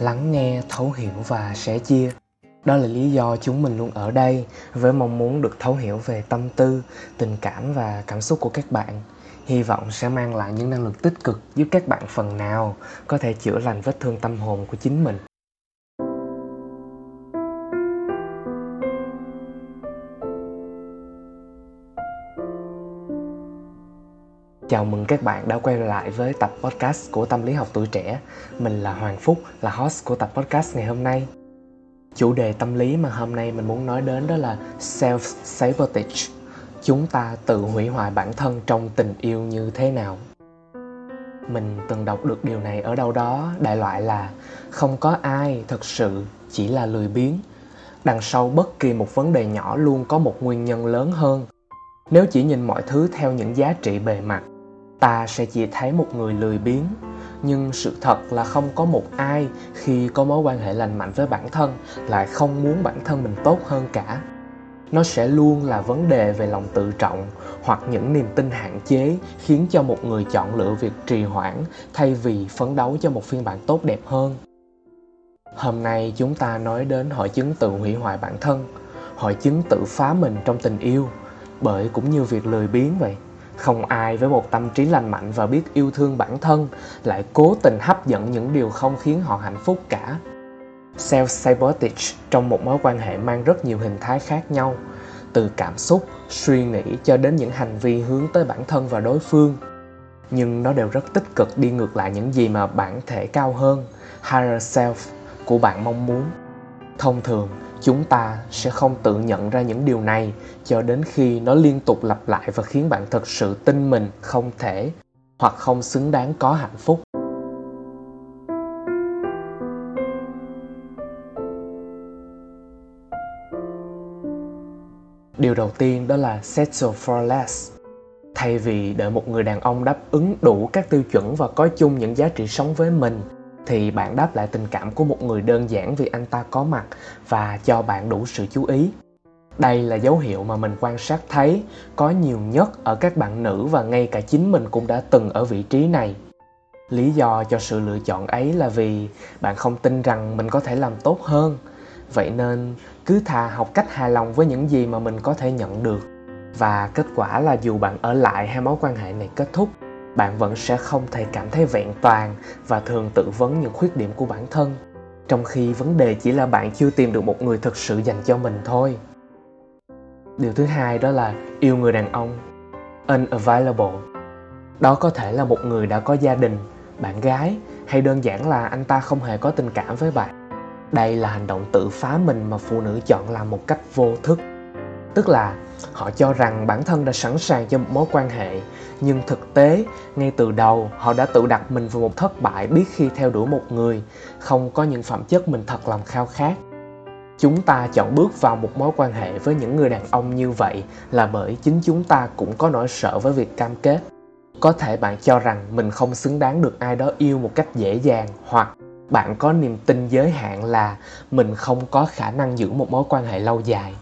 lắng nghe, thấu hiểu và sẻ chia. Đó là lý do chúng mình luôn ở đây với mong muốn được thấu hiểu về tâm tư, tình cảm và cảm xúc của các bạn. Hy vọng sẽ mang lại những năng lượng tích cực giúp các bạn phần nào có thể chữa lành vết thương tâm hồn của chính mình. Chào mừng các bạn đã quay lại với tập podcast của Tâm lý học tuổi trẻ. Mình là Hoàng Phúc, là host của tập podcast ngày hôm nay. Chủ đề tâm lý mà hôm nay mình muốn nói đến đó là self-sabotage. Chúng ta tự hủy hoại bản thân trong tình yêu như thế nào? Mình từng đọc được điều này ở đâu đó, đại loại là không có ai thật sự chỉ là lười biếng. Đằng sau bất kỳ một vấn đề nhỏ luôn có một nguyên nhân lớn hơn. Nếu chỉ nhìn mọi thứ theo những giá trị bề mặt ta sẽ chỉ thấy một người lười biếng. Nhưng sự thật là không có một ai khi có mối quan hệ lành mạnh với bản thân lại không muốn bản thân mình tốt hơn cả. Nó sẽ luôn là vấn đề về lòng tự trọng hoặc những niềm tin hạn chế khiến cho một người chọn lựa việc trì hoãn thay vì phấn đấu cho một phiên bản tốt đẹp hơn. Hôm nay chúng ta nói đến hội chứng tự hủy hoại bản thân, hội chứng tự phá mình trong tình yêu. Bởi cũng như việc lười biếng vậy không ai với một tâm trí lành mạnh và biết yêu thương bản thân lại cố tình hấp dẫn những điều không khiến họ hạnh phúc cả. Self-sabotage trong một mối quan hệ mang rất nhiều hình thái khác nhau, từ cảm xúc, suy nghĩ cho đến những hành vi hướng tới bản thân và đối phương. Nhưng nó đều rất tích cực đi ngược lại những gì mà bản thể cao hơn, higher self của bạn mong muốn. Thông thường chúng ta sẽ không tự nhận ra những điều này cho đến khi nó liên tục lặp lại và khiến bạn thực sự tin mình không thể hoặc không xứng đáng có hạnh phúc. Điều đầu tiên đó là settle for less. Thay vì đợi một người đàn ông đáp ứng đủ các tiêu chuẩn và có chung những giá trị sống với mình thì bạn đáp lại tình cảm của một người đơn giản vì anh ta có mặt và cho bạn đủ sự chú ý. Đây là dấu hiệu mà mình quan sát thấy có nhiều nhất ở các bạn nữ và ngay cả chính mình cũng đã từng ở vị trí này. Lý do cho sự lựa chọn ấy là vì bạn không tin rằng mình có thể làm tốt hơn. Vậy nên cứ thà học cách hài lòng với những gì mà mình có thể nhận được. Và kết quả là dù bạn ở lại hay mối quan hệ này kết thúc bạn vẫn sẽ không thể cảm thấy vẹn toàn và thường tự vấn những khuyết điểm của bản thân, trong khi vấn đề chỉ là bạn chưa tìm được một người thực sự dành cho mình thôi. Điều thứ hai đó là yêu người đàn ông, unavailable. Đó có thể là một người đã có gia đình, bạn gái, hay đơn giản là anh ta không hề có tình cảm với bạn. Đây là hành động tự phá mình mà phụ nữ chọn làm một cách vô thức tức là họ cho rằng bản thân đã sẵn sàng cho một mối quan hệ, nhưng thực tế, ngay từ đầu, họ đã tự đặt mình vào một thất bại biết khi theo đuổi một người, không có những phẩm chất mình thật lòng khao khát. Chúng ta chọn bước vào một mối quan hệ với những người đàn ông như vậy là bởi chính chúng ta cũng có nỗi sợ với việc cam kết. Có thể bạn cho rằng mình không xứng đáng được ai đó yêu một cách dễ dàng, hoặc bạn có niềm tin giới hạn là mình không có khả năng giữ một mối quan hệ lâu dài.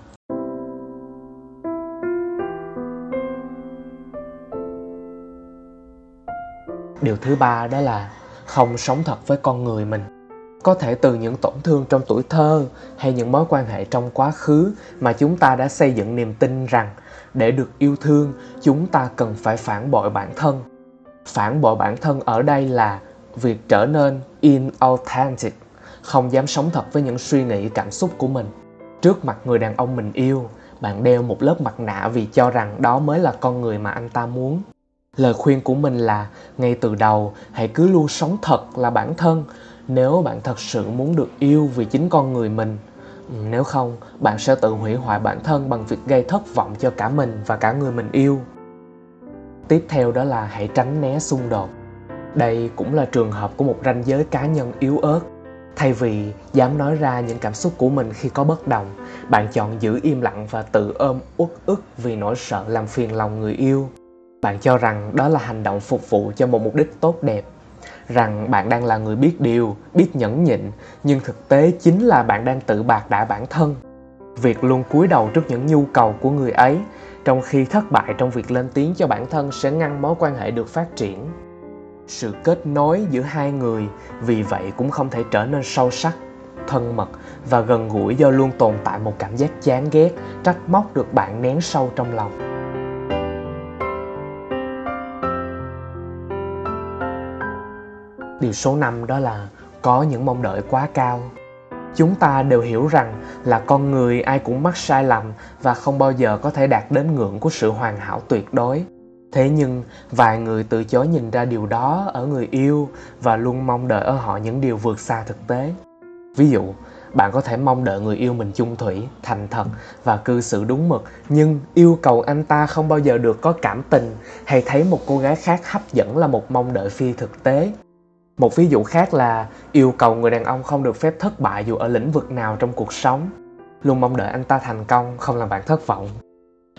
Điều thứ ba đó là không sống thật với con người mình. Có thể từ những tổn thương trong tuổi thơ hay những mối quan hệ trong quá khứ mà chúng ta đã xây dựng niềm tin rằng để được yêu thương, chúng ta cần phải phản bội bản thân. Phản bội bản thân ở đây là việc trở nên inauthentic, không dám sống thật với những suy nghĩ, cảm xúc của mình. Trước mặt người đàn ông mình yêu, bạn đeo một lớp mặt nạ vì cho rằng đó mới là con người mà anh ta muốn lời khuyên của mình là ngay từ đầu, hãy cứ luôn sống thật là bản thân, nếu bạn thật sự muốn được yêu vì chính con người mình. Ừ, nếu không, bạn sẽ tự hủy hoại bản thân bằng việc gây thất vọng cho cả mình và cả người mình yêu. Tiếp theo đó là hãy tránh né xung đột. Đây cũng là trường hợp của một ranh giới cá nhân yếu ớt. Thay vì dám nói ra những cảm xúc của mình khi có bất đồng, bạn chọn giữ im lặng và tự ôm uất ức vì nỗi sợ làm phiền lòng người yêu bạn cho rằng đó là hành động phục vụ cho một mục đích tốt đẹp. Rằng bạn đang là người biết điều, biết nhẫn nhịn, nhưng thực tế chính là bạn đang tự bạc đã bản thân. Việc luôn cúi đầu trước những nhu cầu của người ấy, trong khi thất bại trong việc lên tiếng cho bản thân sẽ ngăn mối quan hệ được phát triển. Sự kết nối giữa hai người vì vậy cũng không thể trở nên sâu sắc, thân mật và gần gũi do luôn tồn tại một cảm giác chán ghét, trách móc được bạn nén sâu trong lòng. Điều số 5 đó là có những mong đợi quá cao. Chúng ta đều hiểu rằng là con người ai cũng mắc sai lầm và không bao giờ có thể đạt đến ngưỡng của sự hoàn hảo tuyệt đối. Thế nhưng, vài người từ chối nhìn ra điều đó ở người yêu và luôn mong đợi ở họ những điều vượt xa thực tế. Ví dụ, bạn có thể mong đợi người yêu mình chung thủy, thành thật và cư xử đúng mực, nhưng yêu cầu anh ta không bao giờ được có cảm tình hay thấy một cô gái khác hấp dẫn là một mong đợi phi thực tế một ví dụ khác là yêu cầu người đàn ông không được phép thất bại dù ở lĩnh vực nào trong cuộc sống. Luôn mong đợi anh ta thành công, không làm bạn thất vọng.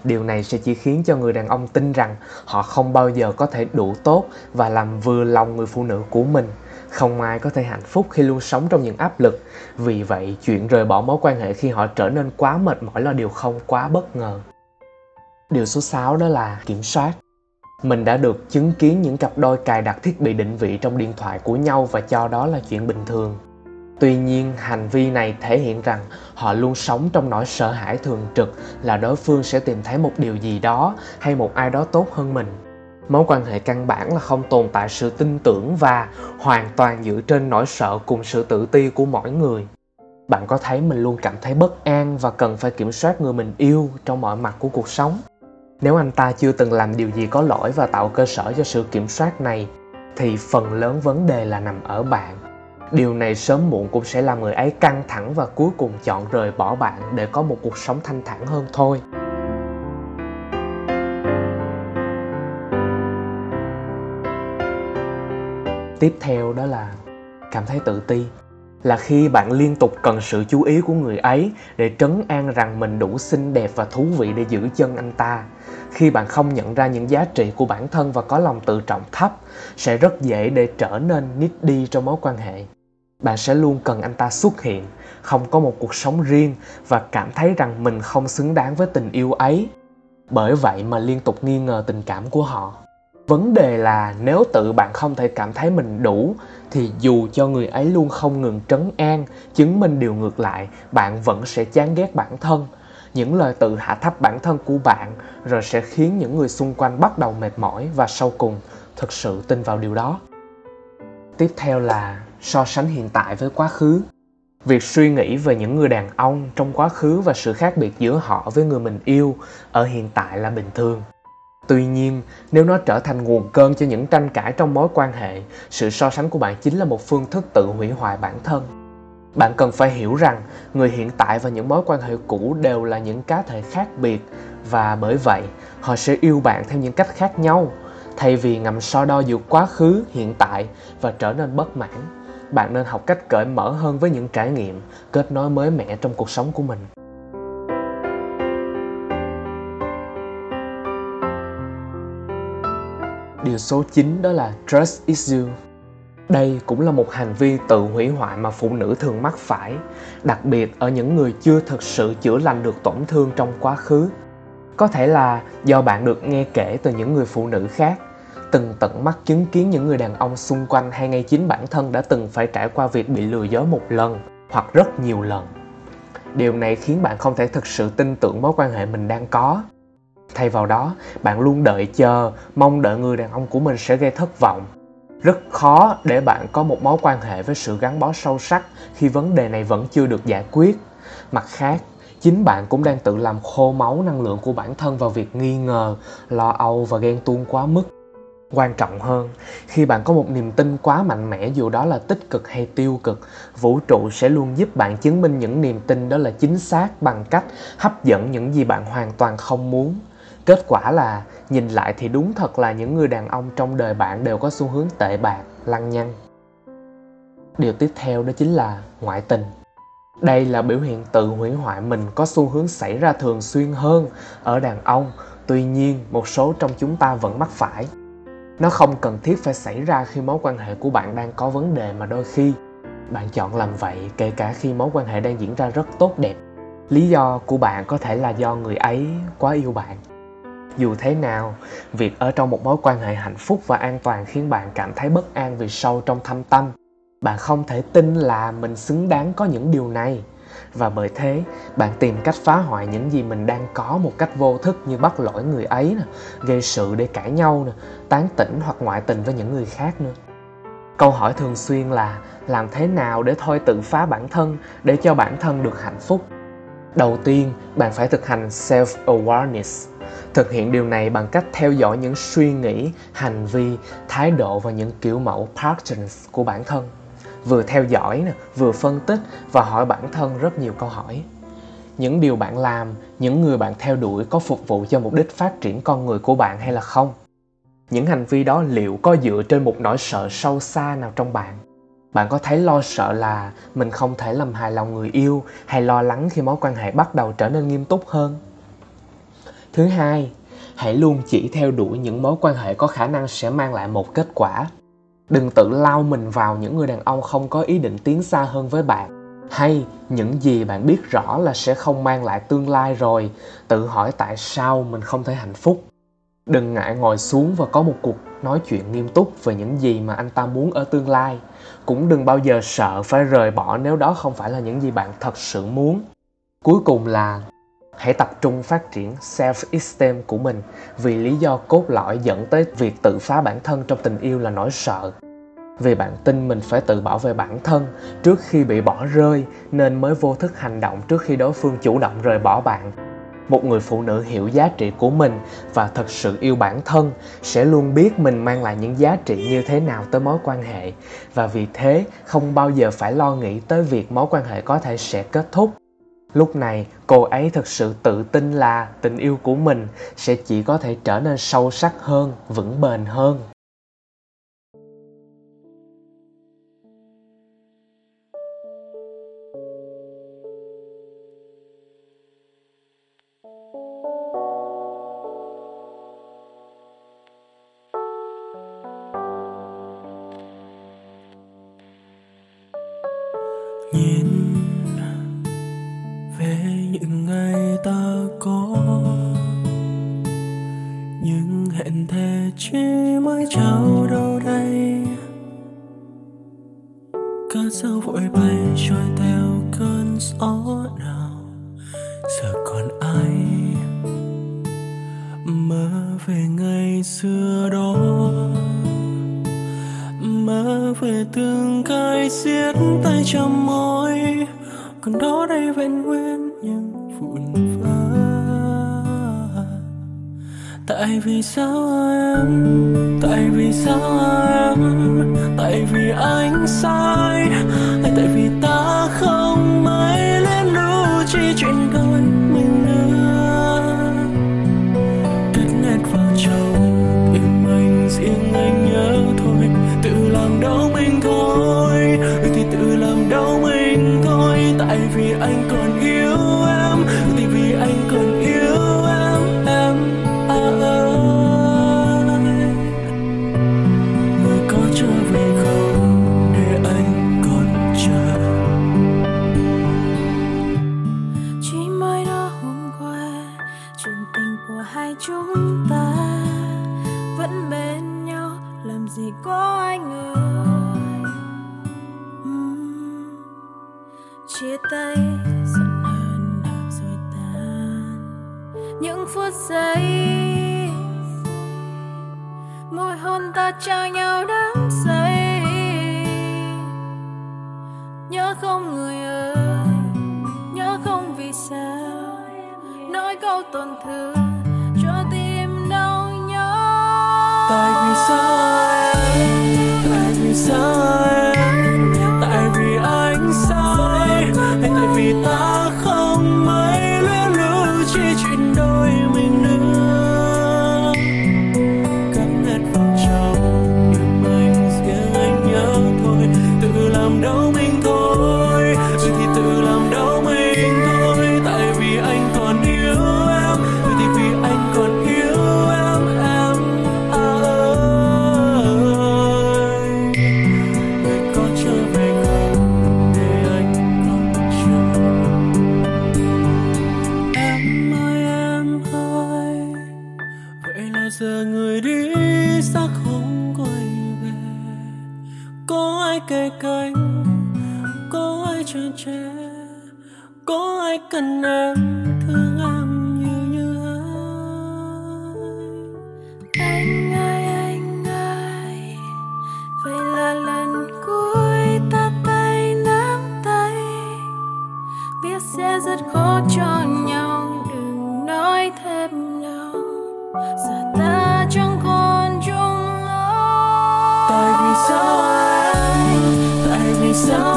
Điều này sẽ chỉ khiến cho người đàn ông tin rằng họ không bao giờ có thể đủ tốt và làm vừa lòng người phụ nữ của mình. Không ai có thể hạnh phúc khi luôn sống trong những áp lực. Vì vậy, chuyện rời bỏ mối quan hệ khi họ trở nên quá mệt mỏi là điều không quá bất ngờ. Điều số 6 đó là kiểm soát mình đã được chứng kiến những cặp đôi cài đặt thiết bị định vị trong điện thoại của nhau và cho đó là chuyện bình thường. Tuy nhiên, hành vi này thể hiện rằng họ luôn sống trong nỗi sợ hãi thường trực là đối phương sẽ tìm thấy một điều gì đó hay một ai đó tốt hơn mình. Mối quan hệ căn bản là không tồn tại sự tin tưởng và hoàn toàn dựa trên nỗi sợ cùng sự tự ti của mỗi người. Bạn có thấy mình luôn cảm thấy bất an và cần phải kiểm soát người mình yêu trong mọi mặt của cuộc sống? Nếu anh ta chưa từng làm điều gì có lỗi và tạo cơ sở cho sự kiểm soát này, thì phần lớn vấn đề là nằm ở bạn. Điều này sớm muộn cũng sẽ làm người ấy căng thẳng và cuối cùng chọn rời bỏ bạn để có một cuộc sống thanh thản hơn thôi. Tiếp theo đó là cảm thấy tự ti, là khi bạn liên tục cần sự chú ý của người ấy để trấn an rằng mình đủ xinh đẹp và thú vị để giữ chân anh ta khi bạn không nhận ra những giá trị của bản thân và có lòng tự trọng thấp, sẽ rất dễ để trở nên nít đi trong mối quan hệ. Bạn sẽ luôn cần anh ta xuất hiện, không có một cuộc sống riêng và cảm thấy rằng mình không xứng đáng với tình yêu ấy. Bởi vậy mà liên tục nghi ngờ tình cảm của họ. Vấn đề là nếu tự bạn không thể cảm thấy mình đủ, thì dù cho người ấy luôn không ngừng trấn an, chứng minh điều ngược lại, bạn vẫn sẽ chán ghét bản thân những lời tự hạ thấp bản thân của bạn, rồi sẽ khiến những người xung quanh bắt đầu mệt mỏi và sau cùng thực sự tin vào điều đó. Tiếp theo là so sánh hiện tại với quá khứ. Việc suy nghĩ về những người đàn ông trong quá khứ và sự khác biệt giữa họ với người mình yêu ở hiện tại là bình thường. Tuy nhiên, nếu nó trở thành nguồn cơn cho những tranh cãi trong mối quan hệ, sự so sánh của bạn chính là một phương thức tự hủy hoại bản thân bạn cần phải hiểu rằng người hiện tại và những mối quan hệ cũ đều là những cá thể khác biệt. Và bởi vậy, họ sẽ yêu bạn theo những cách khác nhau, thay vì ngầm so đo giữa quá khứ, hiện tại và trở nên bất mãn. Bạn nên học cách cởi mở hơn với những trải nghiệm, kết nối mới mẻ trong cuộc sống của mình. Điều số 9 đó là trust issue đây cũng là một hành vi tự hủy hoại mà phụ nữ thường mắc phải, đặc biệt ở những người chưa thực sự chữa lành được tổn thương trong quá khứ. Có thể là do bạn được nghe kể từ những người phụ nữ khác, từng tận mắt chứng kiến những người đàn ông xung quanh hay ngay chính bản thân đã từng phải trải qua việc bị lừa dối một lần hoặc rất nhiều lần. Điều này khiến bạn không thể thực sự tin tưởng mối quan hệ mình đang có. Thay vào đó, bạn luôn đợi chờ, mong đợi người đàn ông của mình sẽ gây thất vọng rất khó để bạn có một mối quan hệ với sự gắn bó sâu sắc khi vấn đề này vẫn chưa được giải quyết. Mặt khác, chính bạn cũng đang tự làm khô máu năng lượng của bản thân vào việc nghi ngờ, lo âu và ghen tuông quá mức. Quan trọng hơn, khi bạn có một niềm tin quá mạnh mẽ dù đó là tích cực hay tiêu cực, vũ trụ sẽ luôn giúp bạn chứng minh những niềm tin đó là chính xác bằng cách hấp dẫn những gì bạn hoàn toàn không muốn. Kết quả là nhìn lại thì đúng thật là những người đàn ông trong đời bạn đều có xu hướng tệ bạc, lăng nhăng. Điều tiếp theo đó chính là ngoại tình. Đây là biểu hiện tự hủy hoại mình có xu hướng xảy ra thường xuyên hơn ở đàn ông. Tuy nhiên, một số trong chúng ta vẫn mắc phải. Nó không cần thiết phải xảy ra khi mối quan hệ của bạn đang có vấn đề mà đôi khi bạn chọn làm vậy kể cả khi mối quan hệ đang diễn ra rất tốt đẹp. Lý do của bạn có thể là do người ấy quá yêu bạn dù thế nào, việc ở trong một mối quan hệ hạnh phúc và an toàn khiến bạn cảm thấy bất an vì sâu trong thâm tâm. Bạn không thể tin là mình xứng đáng có những điều này. Và bởi thế, bạn tìm cách phá hoại những gì mình đang có một cách vô thức như bắt lỗi người ấy nè, gây sự để cãi nhau nè, tán tỉnh hoặc ngoại tình với những người khác nữa. Câu hỏi thường xuyên là, làm thế nào để thôi tự phá bản thân, để cho bản thân được hạnh phúc? Đầu tiên, bạn phải thực hành self awareness thực hiện điều này bằng cách theo dõi những suy nghĩ, hành vi, thái độ và những kiểu mẫu patterns của bản thân. Vừa theo dõi nè, vừa phân tích và hỏi bản thân rất nhiều câu hỏi. Những điều bạn làm, những người bạn theo đuổi có phục vụ cho mục đích phát triển con người của bạn hay là không? Những hành vi đó liệu có dựa trên một nỗi sợ sâu xa nào trong bạn? Bạn có thấy lo sợ là mình không thể làm hài lòng người yêu hay lo lắng khi mối quan hệ bắt đầu trở nên nghiêm túc hơn? Thứ hai, hãy luôn chỉ theo đuổi những mối quan hệ có khả năng sẽ mang lại một kết quả. Đừng tự lao mình vào những người đàn ông không có ý định tiến xa hơn với bạn hay những gì bạn biết rõ là sẽ không mang lại tương lai rồi. Tự hỏi tại sao mình không thể hạnh phúc. Đừng ngại ngồi xuống và có một cuộc nói chuyện nghiêm túc về những gì mà anh ta muốn ở tương lai cũng đừng bao giờ sợ phải rời bỏ nếu đó không phải là những gì bạn thật sự muốn. Cuối cùng là, hãy tập trung phát triển self esteem của mình vì lý do cốt lõi dẫn tới việc tự phá bản thân trong tình yêu là nỗi sợ. Vì bạn tin mình phải tự bảo vệ bản thân trước khi bị bỏ rơi nên mới vô thức hành động trước khi đối phương chủ động rời bỏ bạn một người phụ nữ hiểu giá trị của mình và thật sự yêu bản thân sẽ luôn biết mình mang lại những giá trị như thế nào tới mối quan hệ. Và vì thế, không bao giờ phải lo nghĩ tới việc mối quan hệ có thể sẽ kết thúc. Lúc này, cô ấy thực sự tự tin là tình yêu của mình sẽ chỉ có thể trở nên sâu sắc hơn, vững bền hơn. Nhìn về những ngày ta có. Những hẹn thề chỉ mới trao đâu đây. Cá sao vội bay trôi theo cơn gió nào. Giờ còn ai mơ về ngày xưa đó? Mơ về tương cái xiết tay trong còn vẫn nguyên những vụn vỡ tại vì sao em, tại vì sao em, tại vì anh sai, hay tại vì chúng ta vẫn bên nhau làm gì có ai ngờ. Uhm, chia tay giận hờn đạp rồi tan. Những phút giây môi hôn ta trao nhau đắm say. Nhớ không người ơi nhớ không vì sao. Nói câu tổn thương. Tại vì sao sẽ rất khó cho nhau. Đừng nói thêm nào giờ ta chẳng còn chung lối tại vì sao anh tại vì sao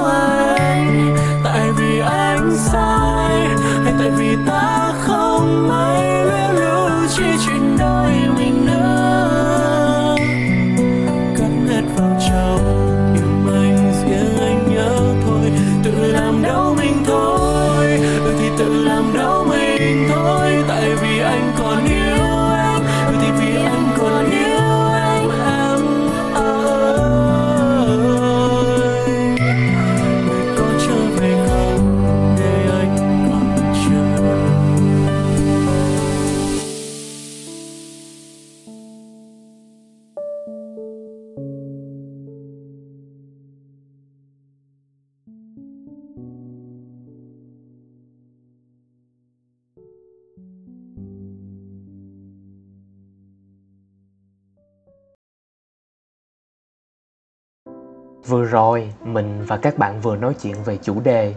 Vừa rồi, mình và các bạn vừa nói chuyện về chủ đề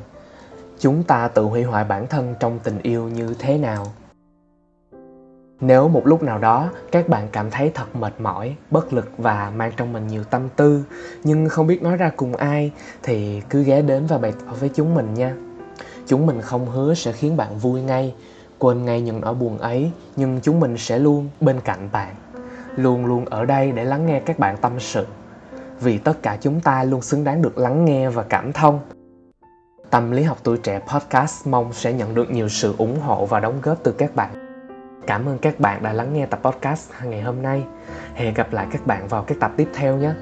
Chúng ta tự hủy hoại bản thân trong tình yêu như thế nào? Nếu một lúc nào đó các bạn cảm thấy thật mệt mỏi, bất lực và mang trong mình nhiều tâm tư nhưng không biết nói ra cùng ai thì cứ ghé đến và bày tỏ với chúng mình nha. Chúng mình không hứa sẽ khiến bạn vui ngay, quên ngay những nỗi buồn ấy nhưng chúng mình sẽ luôn bên cạnh bạn, luôn luôn ở đây để lắng nghe các bạn tâm sự vì tất cả chúng ta luôn xứng đáng được lắng nghe và cảm thông. Tâm lý học tuổi trẻ podcast mong sẽ nhận được nhiều sự ủng hộ và đóng góp từ các bạn. Cảm ơn các bạn đã lắng nghe tập podcast ngày hôm nay. Hẹn gặp lại các bạn vào các tập tiếp theo nhé.